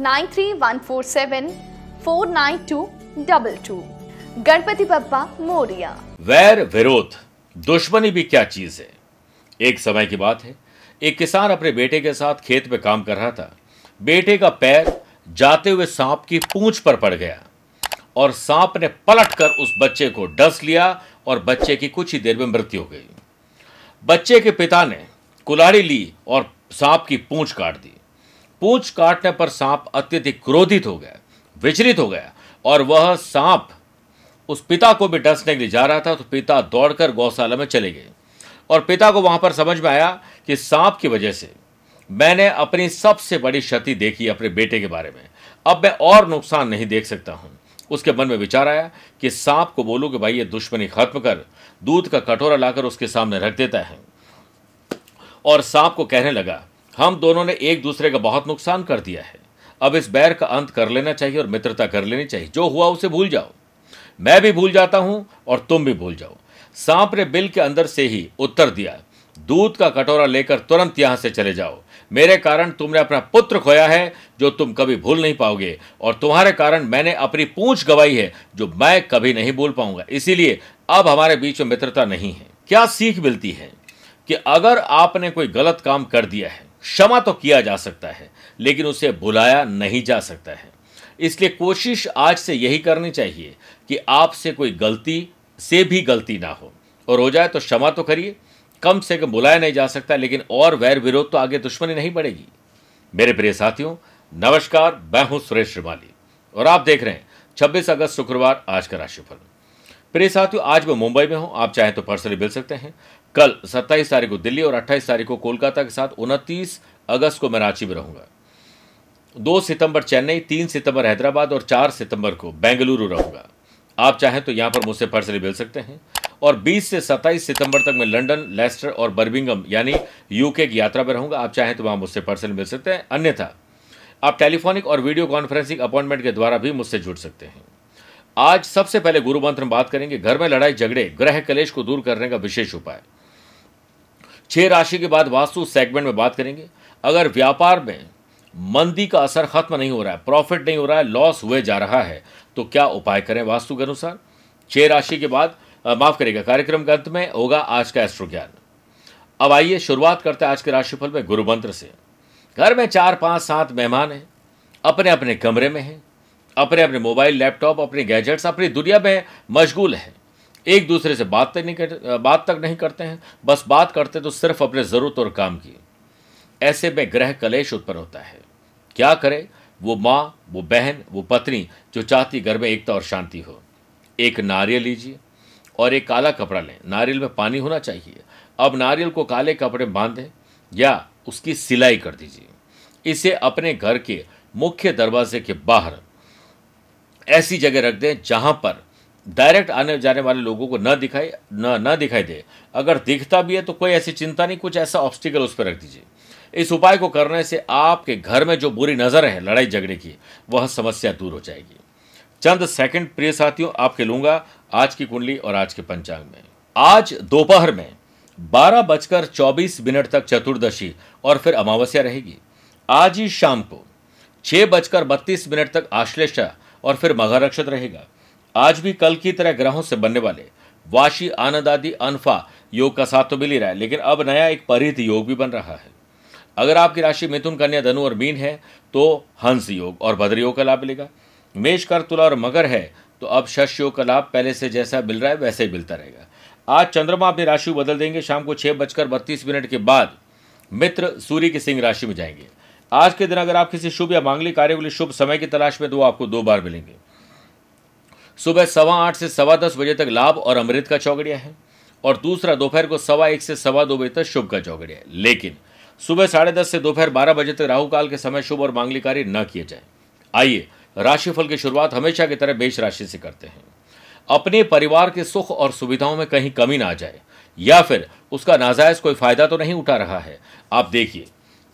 Nine three one four seven four nine two double two Ganpati Bappa Morya. वैर विरोध, दुश्मनी भी क्या चीज़ है? एक समय की बात है। एक किसान अपने बेटे के साथ खेत में काम कर रहा था। बेटे का पैर जाते हुए सांप की पूंछ पर पड़ गया और सांप ने पलटकर उस बच्चे को डस लिया और बच्चे की कुछ ही देर में मृत्यु हो गई। बच्चे के पिता ने कुलाड़ी ली और सांप की पूंछ काट दी। पूंछ काटने पर सांप अत्यधिक क्रोधित हो गया, विचलित हो गया, और वह सांप उस पिता को भी डसने के लिए जा रहा था तो पिता दौड़कर गौशाला में चले गए। और पिता को वहाँ पर समझ में आया कि सांप की वजह से मैंने अपनी सबसे बड़ी क्षति देखी अपने बेटे के बारे में। अब मैं और नुकसान नहीं देख सकता हूँ। उसके मन में विचार आया कि सांप को बोलूँ कि भाई, ये दुश्मनी खत्म कर, दूध का कटोरा लाकर उसके सामने रख देता है। और सांप को कहने लगा हम दोनों ने एक दूसरे का बहुत नुकसान कर दिया है। अब इस बैर का अंत कर लेना चाहिए और मित्रता कर लेनी चाहिए। जो हुआ उसे भूल जाओ। मैं भी भूल जाता हूँ और तुम भी भूल जाओ। सांप ने बिल के अंदर से ही उत्तर दिया, दूध का कटोरा लेकर तुरंत यहाँ से चले जाओ। मेरे कारण तुमने अपना पुत्र खोया है, जो तुम कभी भूल नहीं पाओगे, और तुम्हारे कारण मैंने अपनी पूंछ गवाई है, जो मैं कभी नहीं भूल पाऊँगा। इसीलिए अब हमारे बीच में मित्रता नहीं है। क्या सीख मिलती है कि अगर आपने कोई गलत काम कर दिया है क्षमा तो किया जा सकता है, लेकिन उसे बुलाया नहीं जा सकता है। इसलिए कोशिश आज से यही करनी चाहिए कि आपसे कोई गलती से भी गलती ना हो। और हो जाए तो क्षमा तो करिए। कम से कम बुलाया नहीं जा सकता, लेकिन और वैर विरोध तो आगे दुश्मनी नहीं बढ़ेगी। मेरे प्रिय साथियों, नमस्कार, मैं हूँ सुरेश श्रीमाली, और आप देख रहे हैं 26 अगस्त शुक्रवार आज का राशिफल। प्रिय साथियों, आज मैं मुंबई में हूँ। आप चाहें तो पर्सनली मिल सकते हैं। कल 27 तारीख को दिल्ली और 28 तारीख को कोलकाता के साथ 29 अगस्त को मैं रांची में रहूँगा। दो सितंबर चेन्नई, तीन सितंबर हैदराबाद और चार सितंबर को बेंगलुरु रहूँगा। आप चाहें तो यहाँ पर मुझसे पर्सनली मिल सकते हैं। और 20 से 27 सितंबर तक मैं लंदन, लेस्टर और बर्बिंगम यानी यूके की यात्रा पर रहूँगा। आप चाहें तो वहाँ मुझसे पर्सनली मिल सकते हैं। अन्यथा, आप टेलीफोनिक और वीडियो कॉन्फ्रेंसिंग अपॉइंटमेंट के द्वारा भी मुझसे जुड़ सकते हैं। आज सबसे पहले गुरु मंत्र में बात करेंगे। घर में लड़ाई झगड़े, ग्रह कलेश को दूर करने का विशेष उपाय। छह राशि के बाद वास्तु सेगमेंट में बात करेंगे। अगर व्यापार में मंदी का असर खत्म नहीं हो रहा है प्रॉफिट नहीं हो रहा है लॉस हुए जा रहा है तो क्या उपाय करें वास्तु के अनुसार? छह राशि के बाद माफ़ करेगा कार्यक्रम के अंत में होगा आज का एस्ट्रो ज्ञान अब आइए शुरुआत करते हैं आज के राशिफल में गुरु मंत्र से। घर में चार, पाँच, सात मेहमान हैं अपने अपने कमरे में हैं अपने अपने मोबाइल, लैपटॉप, अपने गैजेट्स, अपनी दुनिया में मशगूल हैं। एक दूसरे से बात तक नहीं कर, बात तक नहीं करते हैं। बस बात करते तो सिर्फ़ अपने ज़रूरत और काम की। ऐसे में ग्रह कलेश उत्पन्न होता है। क्या करे? वो माँ, वो बहन, वो पत्नी जो चाहती घर में एकता और शांति हो। एक नारियल लीजिए और एक काला कपड़ा लें। नारियल में पानी होना चाहिए। अब नारियल को काले कपड़े बांधें या उसकी सिलाई कर दीजिए। इसे अपने घर के मुख्य दरवाजे के बाहर ऐसी जगह रख दें जहाँ पर डायरेक्ट आने जाने वाले लोगों को न दिखाई, न न दिखाई दे। अगर दिखता भी है तो कोई ऐसी चिंता नहीं, कुछ ऐसा ऑब्स्टिकल उस पर रख दीजिए। इस उपाय को करने से आपके घर में जो बुरी नज़र है, लड़ाई झगड़े की, वह समस्या दूर हो जाएगी। चंद सेकंड प्रिय साथियों, आपके लूँगा आज की कुंडली और आज के पंचांग में। आज दोपहर में बारह बजकर चौबीस मिनट तक चतुर्दशी और फिर अमावस्या रहेगी। आज ही शाम को छह बजकर बत्तीस मिनट तक आश्लेषा और फिर मघा नक्षत्र रहेगा। आज भी कल की तरह ग्रहों से बनने वाले वाशी आनंद आदि अनफा योग का साथ तो मिल ही रहा है, लेकिन अब नया एक परित योग भी बन रहा है। अगर आपकी राशि मिथुन, कन्या, धनु और मीन है तो हंस योग और भद्र योग का लाभ मिलेगा। मेष कर तुला और मगर है तो अब शश योग का लाभ पहले से जैसा मिल रहा है, वैसे ही मिलता रहेगा। आज चंद्रमा अपनी राशि बदल देंगे। शाम को छह बजकर बत्तीस मिनट के बाद मित्र सूर्य की सिंह राशि में जाएँगे। आज के दिन अगर आप किसी शुभ या मांगलिक कार्य के लिए शुभ समय की तलाश में तो आपको दो बार मिलेंगे। सुबह सवा आठ से सवा दस बजे तक लाभ और अमृत का चौगड़िया है और दूसरा दोपहर को सवा एक से सवा दो बजे तक शुभ का चौगड़िया है। लेकिन सुबह साढ़े दस से दोपहर बारह बजे तक राहु काल के समय शुभ और मांगलिक कार्य न किए जाए। आइए, राशिफल की शुरुआत हमेशा की तरह बेश राशि से करते हैं। अपने परिवार के सुख और सुविधाओं में कहीं कमी ना आ जाए, या फिर उसका नाजायज कोई फ़ायदा तो नहीं उठा रहा है। आप देखिए,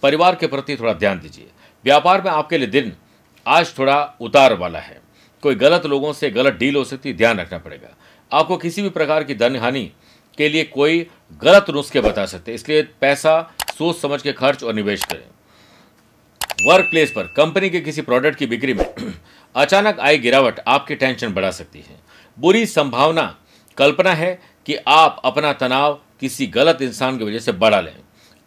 परिवार के प्रति थोड़ा ध्यान दीजिए। व्यापार में आपके लिए दिन आज थोड़ा उतार वाला है। कोई गलत लोगों से गलत डील हो सकती है ध्यान रखना पड़ेगा। आपको किसी भी प्रकार की धन हानि के लिए कोई गलत नुस्खे बता सकते इसलिए पैसा, सोच समझ के खर्च और निवेश करें। वर्क प्लेस पर, कंपनी के किसी प्रोडक्ट की बिक्री में अचानक आई गिरावट आपकी टेंशन बढ़ा सकती है। बुरी संभावना, कल्पना है कि आप अपना तनाव किसी गलत इंसान की वजह से बढ़ा लें।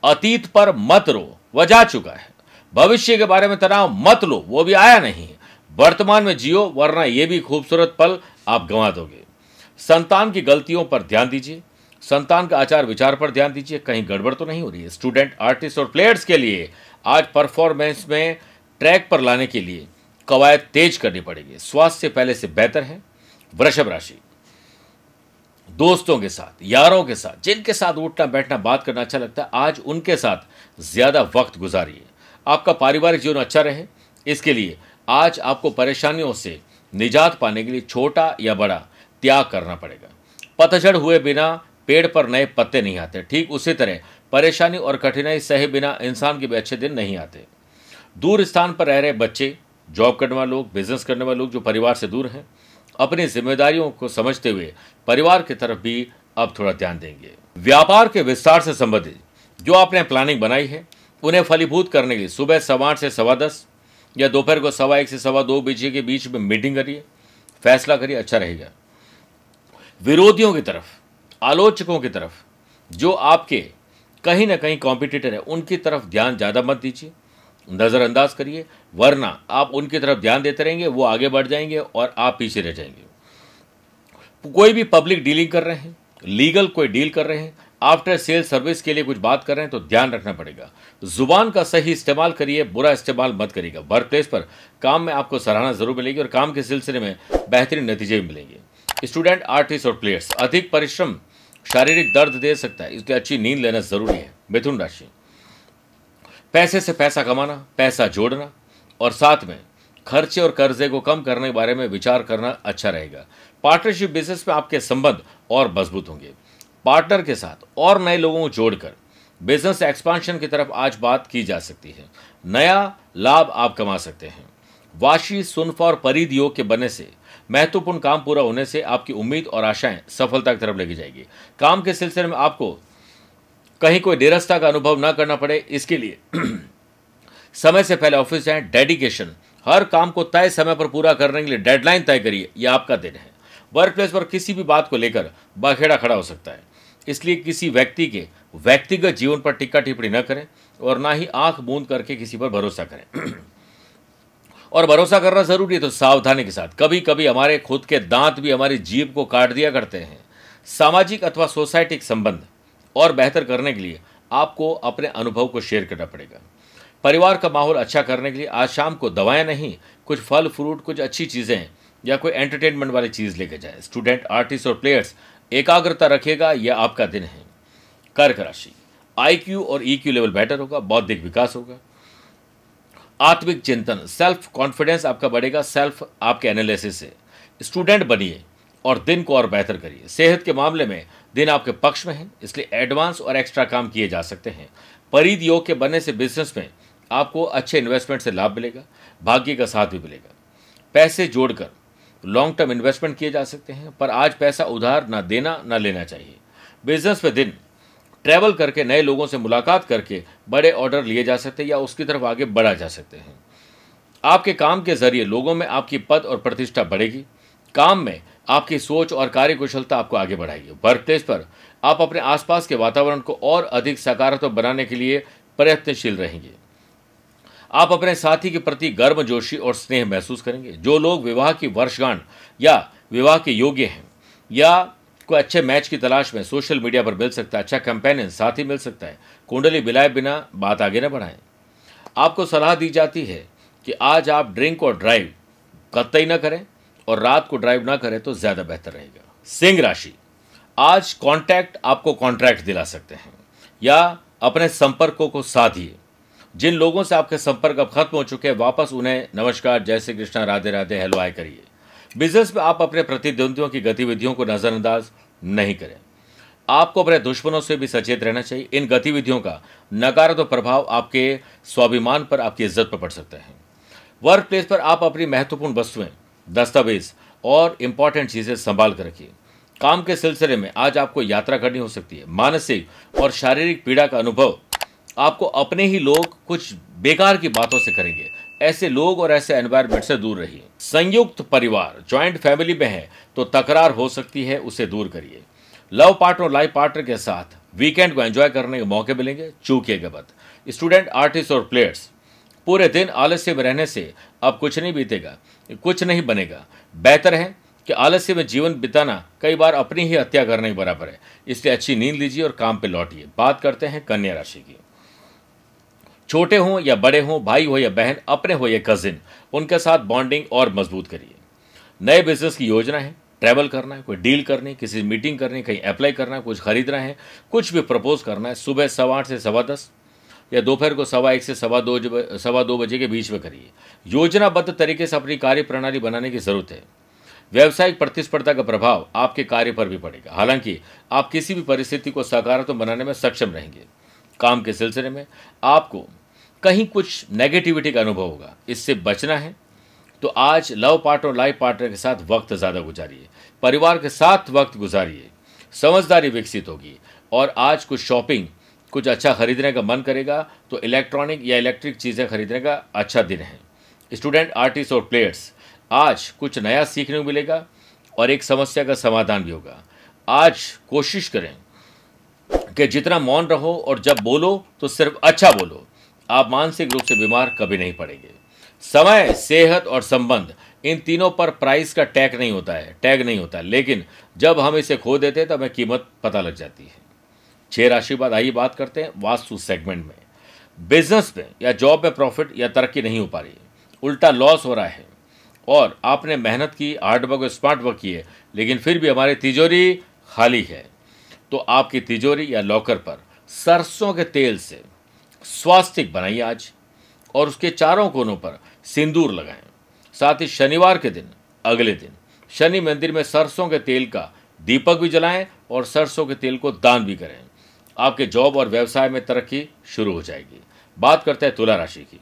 अतीत पर मत रो, वह जा चुका है। भविष्य के बारे में तनाव मत लो, वो भी आया नहीं वर्तमान में जियो, वरना यह भी खूबसूरत पल आप गंवा दोगे। संतान की गलतियों पर ध्यान दीजिए। संतान का आचार विचार पर ध्यान दीजिए। कहीं गड़बड़ तो नहीं हो रही है। स्टूडेंट, आर्टिस्ट और प्लेयर्स के लिए आज परफॉर्मेंस में ट्रैक पर लाने के लिए कवायद तेज करनी पड़ेगी। स्वास्थ्य पहले से बेहतर है। वृषभ राशि। दोस्तों के साथ, यारों के साथ, जिनके साथ उठना बैठना बात करना अच्छा लगता है, आज उनके साथ ज़्यादा वक्त गुजारिए। आपका पारिवारिक जीवन अच्छा रहे। इसके लिए आज आपको परेशानियों से निजात पाने के लिए छोटा या बड़ा त्याग करना पड़ेगा। पतझड़ हुए बिना पेड़ पर नए पत्ते नहीं आते, ठीक उसी तरह परेशानी और कठिनाई सहे बिना इंसान के भी अच्छे दिन नहीं आते। दूर स्थान पर रह रहे बच्चे, जॉब करने वाले लोग, बिज़नेस करने वाले लोग जो परिवार से दूर हैं, अपनी जिम्मेदारियों को समझते हुए परिवार की तरफ़ भी अब थोड़ा ध्यान देंगे। व्यापार के विस्तार से संबंधित जो आपने प्लानिंग बनाई है, उन्हें फलीभूत करने के लिए सुबह सवा आठ से सवा दस या दोपहर को सवा एक से सवा दो बजे के बीच में मीटिंग करिए, फैसला करिए अच्छा रहेगा। विरोधियों की तरफ़, आलोचकों की तरफ़, जो आपके कहीं ना कहीं कॉम्पिटिटर है, उनकी तरफ़ ध्यान ज़्यादा मत दीजिए। नज़रअंदाज करिए, वरना आप उनकी तरफ़ ध्यान देते रहेंगे, वो आगे बढ़ जाएँगे और आप पीछे रह जाएँगे। कोई भी पब्लिक डीलिंग कर रहे हैं लीगल कोई डील कर रहे हैं आफ्टर सेल सर्विस के लिए कुछ बात कर रहे हैं तो ध्यान रखना पड़ेगा। ज़ुबान का सही इस्तेमाल करिए, बुरा इस्तेमाल मत करिएगा। वर्क प्लेस पर काम में आपको सराहना ज़रूर मिलेगी और काम के सिलसिले में बेहतरीन नतीजे भी मिलेंगे। स्टूडेंट आर्टिस्ट और प्लेयर्स अधिक परिश्रम, शारीरिक दर्द दे सकता है। इसलिए अच्छी नींद लेना ज़रूरी है। मिथुन राशि। पैसे से पैसा कमाना, पैसा जोड़ना और साथ में खर्चे और कर्जे को कम करने के बारे में विचार करना अच्छा रहेगा। पार्टनरशिप बिज़नेस में आपके संबंध और मज़बूत होंगे। पार्टनर के साथ और नए लोगों को जोड़कर बिज़नेस एक्सपांशन की तरफ़ आज बात की जा सकती है। नया लाभ आप कमा सकते हैं। वाशी, सुनफा और परिध योग के बनने से, महत्वपूर्ण काम पूरा होने से आपकी उम्मीद और आशाएँ सफलता की तरफ़ लेके जाएगी। काम के सिलसिले में आपको कहीं कोई निरस्ता का अनुभव ना करना पड़े। इसके लिए समय से पहले ऑफ़िस जाएँ। डेडिकेशन, हर काम को तय समय पर पूरा करने के लिए डेडलाइन तय करिए। यह आपका दिन है। वर्क प्लेस पर किसी भी बात को लेकर बाखेड़ा खड़ा हो सकता है। इसलिए किसी व्यक्ति के व्यक्तिगत जीवन पर टिक्का टिप्पणी न करें और ना ही आँख बूंद करके किसी पर भरोसा करें। और भरोसा करना ज़रूरी है तो सावधानी के साथ। कभी कभी हमारे खुद के दांत भी हमारी जीभ को काट दिया करते हैं। सामाजिक अथवा सोसाइटिक संबंध और बेहतर करने के लिए आपको अपने अनुभव को शेयर करना पड़ेगा। परिवार का माहौल अच्छा करने के लिए आज शाम को दवाएँ नहीं, कुछ फल, फ्रूट, कुछ अच्छी चीज़ें या कोई एंटरटेनमेंट वाली चीज़ लेके जाए। स्टूडेंट आर्टिस्ट और प्लेयर्स एकाग्रता रखेगा, यह आपका दिन है। कर्क राशि आईक्यू और ईक्यू लेवल बेटर होगा, बौद्धिक विकास होगा। आत्मिक चिंतन सेल्फ कॉन्फिडेंस आपका बढ़ेगा सेल्फ आपके एनालिसिस से। स्टूडेंट बनिए और दिन को और बेहतर करिए। सेहत के मामले में दिन आपके पक्ष में है, इसलिए एडवांस और एक्स्ट्रा काम किए जा सकते हैं। परिध योग के बनने से बिज़नेस में आपको अच्छे इन्वेस्टमेंट से लाभ मिलेगा, भाग्य का साथ भी मिलेगा। पैसे जोड़कर लॉन्ग टर्म इन्वेस्टमेंट किए जा सकते हैं, पर आज पैसा उधार ना देना, ना लेना चाहिए। बिज़नेस पे दिन ट्रैवल करके, नए लोगों से मुलाकात करके बड़े ऑर्डर लिए जा सकते हैं या उसकी तरफ़ आगे बढ़ा जा सकते हैं। आपके काम के ज़रिए लोगों में आपकी पद और प्रतिष्ठा बढ़ेगी। काम में आपकी सोच और कार्यकुशलता आपको आगे बढ़ाएगी। वर्क प्लेस पर आप अपने आसपास के वातावरण को और अधिक सकारात्मक बनाने के लिए प्रयत्नशील रहेंगे। आप अपने साथी के प्रति गर्म जोशी और स्नेह महसूस करेंगे। जो लोग विवाह की वर्षगांठ या विवाह के योग्य हैं, या कोई अच्छे मैच की तलाश में सोशल मीडिया पर मिल सकता है अच्छा कंपेनियन साथी मिल सकता है, कुंडली बिलाए बिना बात आगे न बढ़ाएँ। आपको सलाह दी जाती है कि आज आप ड्रिंक और ड्राइव कतई ना करें और रात को ड्राइव ना करें तो ज़्यादा बेहतर रहेगा। सिंह राशि। आज कॉन्टैक्ट आपको कॉन्ट्रैक्ट दिला सकते हैं, या अपने संपर्कों को साधिए। जिन लोगों से आपके संपर्क अब खत्म हो चुके हैं, वापस उन्हें नमस्कार, जय श्री कृष्णा, राधे राधे, हेलो आय करिए। बिज़नेस में आप अपने प्रतिद्वंदियों की गतिविधियों को नजरअंदाज नहीं करें। आपको अपने दुश्मनों से भी सचेत रहना चाहिए। इन गतिविधियों का नकारात्मक प्रभाव आपके स्वाभिमान पर, आपकी इज़्ज़त पर पड़ सकता है। वर्क प्लेस पर आप अपनी महत्वपूर्ण वस्तुएँ, दस्तावेज़ और इंपॉर्टेंट चीज़ें संभाल कर रखिए। काम के सिलसिले में आज आपको यात्रा करनी हो सकती है। मानसिक और शारीरिक पीड़ा का अनुभव आपको अपने ही लोग कुछ बेकार की बातों से करेंगे। ऐसे लोग और ऐसे एनवायरमेंट से दूर रहिए। संयुक्त परिवार ज्वाइंट फैमिली में है तो तकरार हो सकती है, उसे दूर करिए। लव पार्टनर और लाइफ पार्टनर के साथ वीकेंड को एंजॉय करने के मौके मिलेंगे चूकिएगा मत स्टूडेंट आर्टिस्ट और प्लेयर्स पूरे दिन आलस्य में रहने से अब कुछ नहीं बीतेगा, कुछ नहीं बनेगा। बेहतर है कि आलस्य में जीवन बिताना कई बार अपनी ही हत्या करने के बराबर है। इसलिए अच्छी नींद लीजिए और काम पे लौटिए। बात करते हैं कन्या राशि की। छोटे हों या बड़े हों, भाई हो या बहन, अपने हो या कजिन उनके साथ बॉन्डिंग और मज़बूत करिए। नए बिज़नेस की योजना है ट्रैवल करना है, कोई डील करनी है किसी मीटिंग करनी, कहीं अप्लाई करना है कुछ खरीदना है, कुछ भी प्रपोज करना है, सुबह सवा आठ से सवा दस, या दोपहर को सवा एक से सवा दो सवा दो बजे के बीच में करिए। योजनाबद्ध तरीके से अपनी कार्य प्रणाली बनाने की ज़रूरत है। व्यावसायिक प्रतिस्पर्धा का प्रभाव आपके कार्य पर भी पड़ेगा। हालाँकि आप किसी भी परिस्थिति को सकारात्मक बनाने में सक्षम रहेंगे। काम के सिलसिले में आपको कहीं कुछ नेगेटिविटी का अनुभव होगा। इससे बचना है। तो आज लव पार्टनर लाइफ पार्टनर के साथ वक्त ज़्यादा गुजारिए। परिवार के साथ वक्त गुजारिए। समझदारी विकसित होगी। और आज कुछ शॉपिंग कुछ अच्छा खरीदने का मन करेगा तो इलेक्ट्रॉनिक या इलेक्ट्रिक चीज़ें खरीदने का अच्छा दिन है। स्टूडेंट आर्टिस्ट और प्लेयर्स आज कुछ नया सीखने को मिलेगा और एक समस्या का समाधान भी होगा। आज कोशिश करें कि जितना मौन रहो और जब बोलो तो सिर्फ़ अच्छा बोलो। आप मानसिक रूप से बीमार कभी नहीं पड़ेंगे। समय, सेहत और संबंध, इन तीनों पर प्राइस का टैग नहीं होता है, टैग नहीं होता। लेकिन जब हम इसे खो देते हैं तो हमें कीमत पता लग जाती है। छह राशि बाद आइए बात करते हैं वास्तु सेगमेंट में। बिज़नेस में या जॉब में प्रॉफिट या तरक्की नहीं हो पा रही। उल्टा लॉस हो रहा है। और आपने मेहनत की, हार्ड वर्क और स्मार्ट वर्क किए, लेकिन फिर भी हमारी तिजोरी खाली है। तो आपकी तिजोरी या लॉकर पर सरसों के तेल से स्वास्तिक बनाइए आज और उसके चारों कोनों पर सिंदूर लगाएँ। साथ ही शनिवार के दिन, अगले दिन, शनि मंदिर में सरसों के तेल का दीपक भी जलाएँ और सरसों के तेल को दान भी करें। आपके जॉब और व्यवसाय में तरक्की शुरू हो जाएगी। बात करते हैं तुला राशि की।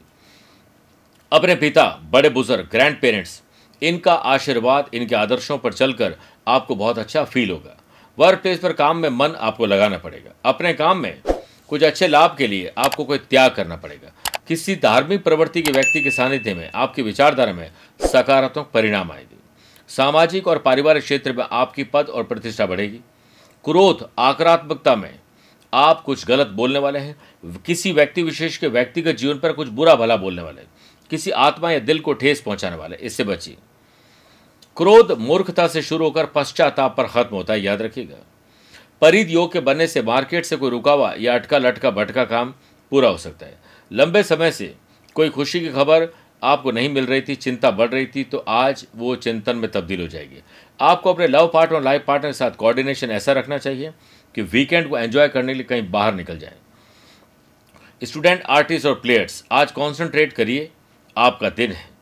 अपने पिता, बड़े बुज़ुर्ग ग्रैंड पेरेंट्स इनका आशीर्वाद, इनके आदर्शों पर चलकर आपको बहुत अच्छा फील होगा। वर्क प्लेस पर काम में मन आपको लगाना पड़ेगा। अपने काम में कुछ अच्छे लाभ के लिए आपको कोई त्याग करना पड़ेगा। किसी धार्मिक प्रवृत्ति के व्यक्ति के सानिध्य में, आपकी विचारधारा में सकारात्मक परिणाम आएगी। सामाजिक और पारिवारिक क्षेत्र में आपकी पद और प्रतिष्ठा बढ़ेगी। क्रोध, आक्रात्मकता में आप कुछ गलत बोलने वाले हैं। किसी व्यक्ति, विशेष के व्यक्तिगत जीवन पर कुछ बुरा भला बोलने वाले किसी आत्मा या दिल को ठेस पहुँचाने वाले इससे बचिए। क्रोध मूर्खता से शुरू होकर पश्चाताप पर खत्म होता है, याद रखिएगा। परिध योग के बनने से मार्केट से कोई रुकावा या अटका लटका भटका काम पूरा हो सकता है। लंबे समय से कोई खुशी की खबर आपको नहीं मिल रही थी, चिंता बढ़ रही थी तो आज वो चिंतन में तब्दील हो जाएगी। आपको अपने लव पार्टनर और लाइफ पार्टनर के साथ कोऑर्डिनेशन ऐसा रखना चाहिए कि वीकेंड को एंजॉय करने के लिए कहीं बाहर निकल जाए। स्टूडेंट आर्टिस्ट और प्लेयर्स आज कॉन्सेंट्रेट करिए, आपका दिन है।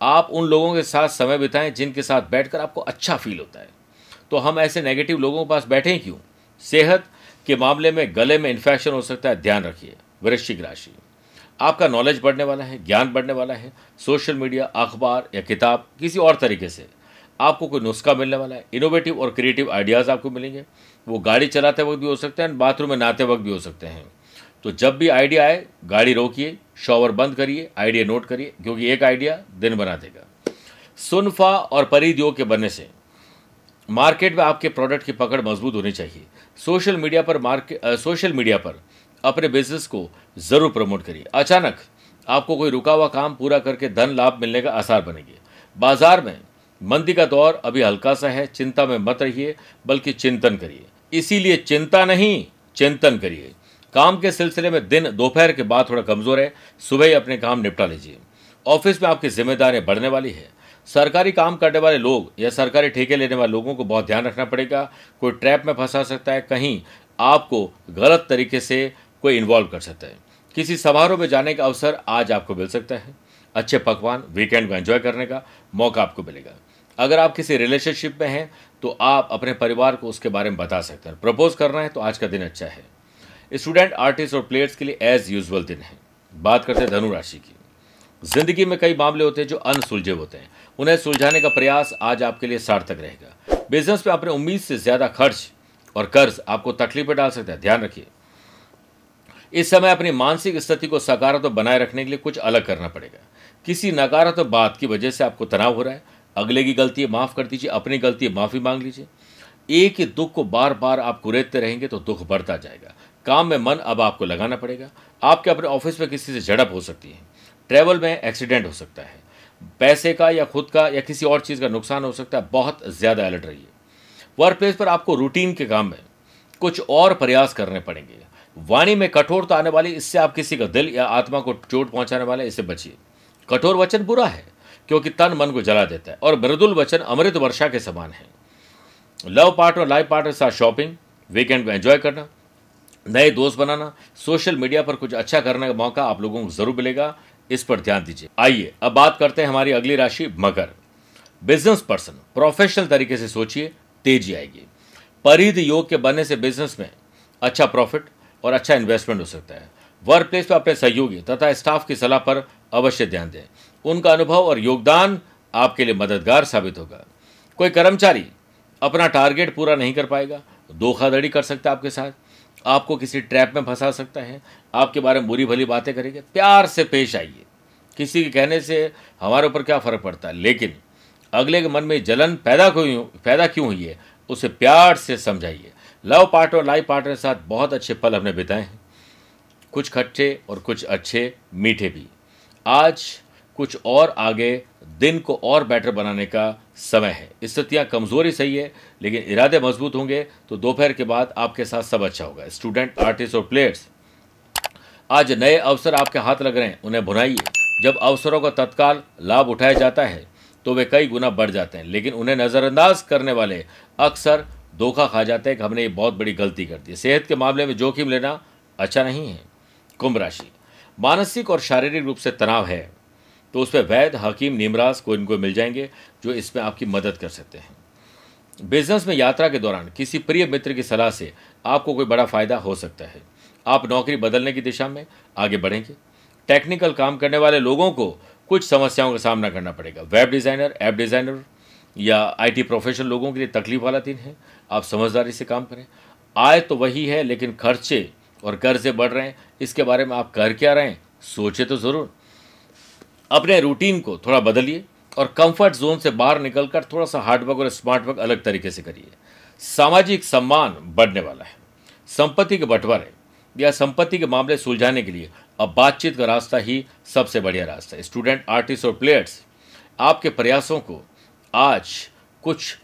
आप उन लोगों के साथ समय बिताएँ जिनके साथ बैठकर आपको अच्छा फील होता है। तो हम ऐसे नेगेटिव लोगों के पास बैठे क्यों? सेहत के मामले में गले में इन्फेक्शन हो सकता है, ध्यान रखिए, वृश्चिक राशि। आपका नॉलेज बढ़ने वाला है, ज्ञान बढ़ने वाला है सोशल मीडिया अखबार या किताब, किसी और तरीके से आपको कोई नुस्खा मिलने वाला है इनोवेटिव और क्रिएटिव आइडियाज़ आपको मिलेंगे। वो गाड़ी चलाते वक्त भी हो सकते हैं बाथरूम में नहाते वक्त भी हो सकते हैं। तो जब भी आइडिया आए, गाड़ी रोकिए शॉवर बंद करिए, आइडिया नोट करिए, क्योंकि एक आइडिया दिन बना देगा। सुनफा और परिध के बनने से मार्केट में आपके प्रोडक्ट की पकड़ मज़बूत होनी चाहिए। सोशल मीडिया पर मार्केट सोशल मीडिया पर अपने बिज़नेस को ज़रूर प्रमोट करिए। अचानक आपको कोई रुका हुआ काम पूरा करके धन लाभ मिलने का आसार बनेंगे। बाज़ार में मंदी का दौर अभी हल्का सा है, चिंता में मत रहिए, बल्कि चिंतन करिए। इसीलिए चिंता नहीं, चिंतन करिए। काम के सिलसिले में दिन दोपहर के बाद थोड़ा कमज़ोर है। सुबह ही अपने काम निपटा लीजिए। ऑफ़िस में आपकी जिम्मेदारियाँ बढ़ने वाली है। सरकारी काम करने वाले लोग या सरकारी ठेके लेने वाले लोगों को बहुत ध्यान रखना पड़ेगा। कोई ट्रैप में फंसा सकता है, कहीं आपको गलत तरीके से कोई इन्वॉल्व कर सकता है। किसी समारोह में जाने का अवसर आज आपको मिल सकता है। अच्छे पकवान वीकेंड को एंजॉय करने का मौका आपको मिलेगा। अगर आप किसी रिलेशनशिप में हैं तो आप अपने परिवार को उसके बारे में बता सकते हैं। प्रपोज करना है तो आज का दिन अच्छा है। स्टूडेंट, आर्टिस्ट और प्लेयर्स के लिए एज यूजल दिन है। बात करते हैं धनुराशि की। ज़िंदगी में कई मामले होते हैं जो अनसुलझे होते हैं। उन्हें सुलझाने का प्रयास आज आपके लिए सार्थक रहेगा। बिज़नेस में अपने उम्मीद से ज़्यादा खर्च और कर्ज आपको तकलीफ़ में डाल सकता है। ध्यान रखिए। इस समय अपनी मानसिक स्थिति को सकारात्मक बनाए रखने के लिए कुछ अलग करना पड़ेगा। किसी नकारात्मक बात की वजह से आपको तनाव हो रहा है। अगले की गलती माफ़ कर दीजिए। अपनी गलती माफ़ी मांग लीजिए। एक ही दुख को बार बार आप कुरेदते रहेंगे तो दुख बढ़ता जाएगा। काम में मन अब आपको लगाना पड़ेगा। आपके अपने ऑफ़िस में किसी से झड़प हो सकती है। ट्रैवल में एक्सीडेंट हो सकता है। पैसे का या खुद का या किसी और चीज़ का नुकसान हो सकता है। बहुत ज़्यादा अलर्ट रहिए। वर्क प्लेस पर आपको रूटीन के काम में कुछ और प्रयास करने पड़ेंगे। वाणी में कठोर तो आने वाली, इससे आप किसी का दिल या आत्मा को चोट पहुँचाने वाले इससे बचिए। कठोर वचन बुरा है, क्योंकि तन मन को जला देता है और मृदुल वचन अमृत वर्षा के समान है। लव पार्टनर लाइफ पार्टनर के साथ शॉपिंग वीकेंड को एंजॉय करना नए दोस्त बनाना, सोशल मीडिया पर कुछ अच्छा करने का मौका आप लोगों को ज़रूर मिलेगा। इस पर ध्यान दीजिए। आइए, अब बात करते हैं हमारी अगली राशि, मकर। बिज़नेस पर्सन प्रोफेशनल तरीके से सोचिए, तेज़ी आएगी। परिध योग के बनने से बिज़नेस में अच्छा प्रॉफिट और अच्छा इन्वेस्टमेंट हो सकता है। वर्क प्लेस पर अपने सहयोगी तथा स्टाफ की सलाह पर अवश्य ध्यान दें। उनका अनुभव और योगदान आपके लिए मददगार साबित होगा। कोई कर्मचारी अपना टारगेट पूरा नहीं कर पाएगा, धोखाधड़ी कर सकता है आपके साथ। आपको किसी ट्रैप में फंसा सकता है, आपके बारे में बुरी भली बातें करेंगे, प्यार से पेश आइए। किसी के कहने से हमारे ऊपर क्या फ़र्क पड़ता है? लेकिन अगले के मन में जलन पैदा क्यों पैदा क्यों हुई है, उसे प्यार से समझाइए। लव पार्टनर लाइफ पार्टनर के साथ बहुत अच्छे पल हमने बिताए हैं। कुछ खट्टे और कुछ अच्छे, मीठे भी। आज कुछ और आगे दिन को और बेटर बनाने का समय है। स्थितियाँ कमज़ोरी सही है, लेकिन इरादे मज़बूत होंगे तो दोपहर के बाद आपके साथ सब अच्छा होगा। स्टूडेंट आर्टिस्ट और प्लेयर्स आज नए अवसर आपके हाथ लग रहे हैं, उन्हें भुनाइए। जब अवसरों का तत्काल लाभ उठाया जाता है तो वे कई गुना बढ़ जाते हैं, लेकिन उन्हें नज़रअंदाज करने वाले अक्सर धोखा खा जाते हैं कि हमने ये बहुत बड़ी गलती कर दी। सेहत के मामले में जोखिम लेना अच्छा नहीं है। कुंभ राशि, मानसिक और शारीरिक रूप से तनाव है। तो उस पर वैद, हकीम, निमराज को इनको मिल जाएँगे, जो इसमें आपकी मदद कर सकते हैं। बिज़नेस में यात्रा के दौरान किसी प्रिय मित्र की सलाह से आपको कोई बड़ा फ़ायदा हो सकता है। आप नौकरी बदलने की दिशा में आगे बढ़ेंगे। टेक्निकल काम करने वाले लोगों को कुछ समस्याओं का सामना करना पड़ेगा। वेब डिज़ाइनर, ऐप डिज़ाइनर या आईटी प्रोफेशनल लोगों के लिए तकलीफ़ वाला दिन है। आप समझदारी से काम करें। आय तो वही है, लेकिन खर्चे और कर्जे बढ़ रहे हैं। इसके बारे में आप कर क्या रहे हैं सोचे तो ज़रूर। अपने रूटीन को थोड़ा बदलिए और कंफर्ट जोन से बाहर निकलकर थोड़ा सा हार्डवर्क और स्मार्ट वर्क अलग तरीके से करिए। सामाजिक सम्मान बढ़ने वाला है। संपत्ति के बंटवारे या संपत्ति के मामले सुलझाने के लिए अब बातचीत का रास्ता ही सबसे बढ़िया रास्ता है। स्टूडेंट आर्टिस्ट और प्लेयर्स आपके प्रयासों को आज कुछ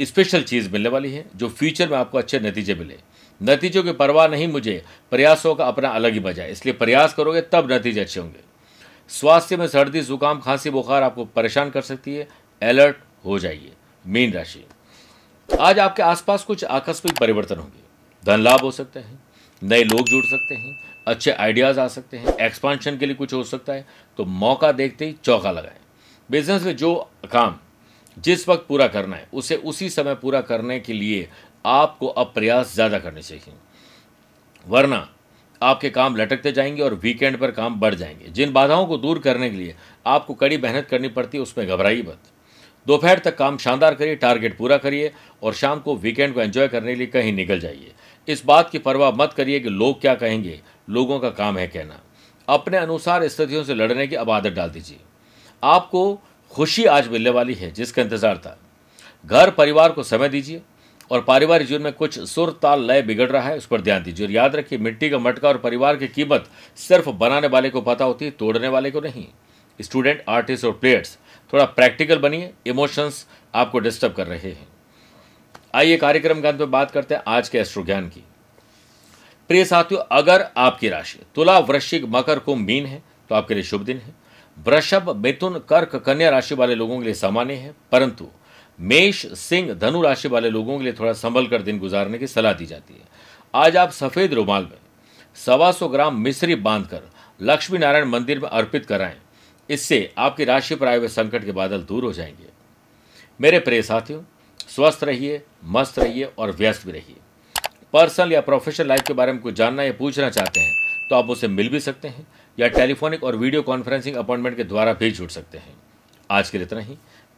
स्पेशल चीज़ मिलने वाली है जो फ्यूचर में आपको अच्छे नतीजे मिले। नतीजों की परवाह नहीं, मुझे प्रयासों का अपना अलग ही बजाय इसलिए प्रयास करोगे तब नतीजे अच्छे होंगे। स्वास्थ्य में सर्दी, जुकाम, खांसी, बुखार आपको परेशान कर सकती है। अलर्ट हो जाइए, मीन राशि। आज आपके आसपास कुछ आकस्मिक परिवर्तन होंगे। धन लाभ हो सकते हैं, नए लोग जुड़ सकते हैं, अच्छे आइडियाज़ आ सकते हैं एक्सपांशन के लिए कुछ हो सकता है तो मौका देखते ही चौका लगाएँ। बिज़नेस में जो काम जिस वक्त पूरा करना है, उसे उसी समय पूरा करने के लिए आपको अब प्रयास ज़्यादा करने चाहिए। वरना आपके काम लटकते जाएँगे और वीकेंड पर काम बढ़ जाएँगे। जिन बाधाओं को दूर करने के लिए आपको कड़ी मेहनत करनी पड़ती है, उसमें घबराइए मत। दोपहर तक काम शानदार करिए टारगेट पूरा करिए और शाम को वीकेंड को एंजॉय करने के लिए कहीं निकल जाइए। इस बात की परवाह मत करिए कि लोग क्या कहेंगे, लोगों का काम है कहना। अपने अनुसार स्थितियों से लड़ने की अब आदत डाल दीजिए। आपको खुशी आज मिलने वाली है, जिसका इंतज़ार था। घर परिवार को समय दीजिए। और पारिवारिक जीवन में कुछ सुर ताल लय बिगड़ रहा है, उस पर ध्यान दीजिए। और याद रखिए, मिट्टी का मटका और परिवार की कीमत सिर्फ़ बनाने वाले को पता होती है तोड़ने वाले को नहीं। स्टूडेंट, आर्टिस्ट और प्लेयर्स, थोड़ा प्रैक्टिकल बनिए, इमोशंस आपको डिस्टर्ब कर रहे हैं। आइए कार्यक्रम के अंत में बात करते हैं आज के एस्ट्रो ज्ञान की। प्रिय साथियों, अगर आपकी राशि तुला, वृश्चिक, मकर, कुंभ, मीन है तो आपके लिए शुभ दिन है। वृषभ, मिथुन, कर्क, कन्या राशि वाले लोगों के लिए सामान्य है, परंतु मेष सिंह धनु राशि वाले लोगों के लिए थोड़ा संभल कर दिन गुजारने की सलाह दी जाती है। आज आप सफ़ेद रुमाल में सवा सौ ग्राम मिश्री बांधकर लक्ष्मी नारायण मंदिर में अर्पित कराएँ। इससे आपकी राशि पर आए हुए संकट के बादल दूर हो जाएँगे। मेरे प्रिय साथियों, स्वस्थ रहिए, मस्त रहिए और व्यस्त भी रहिए। पर्सनल या प्रोफेशनल लाइफ के बारे में कुछ जानना या पूछना चाहते हैं तो आप मुझसे मिल भी सकते हैं या टेलीफोनिक और वीडियो कॉन्फ्रेंसिंग अपॉइंटमेंट के द्वारा भी जुड़ सकते हैं। आज के लिए इतना ही।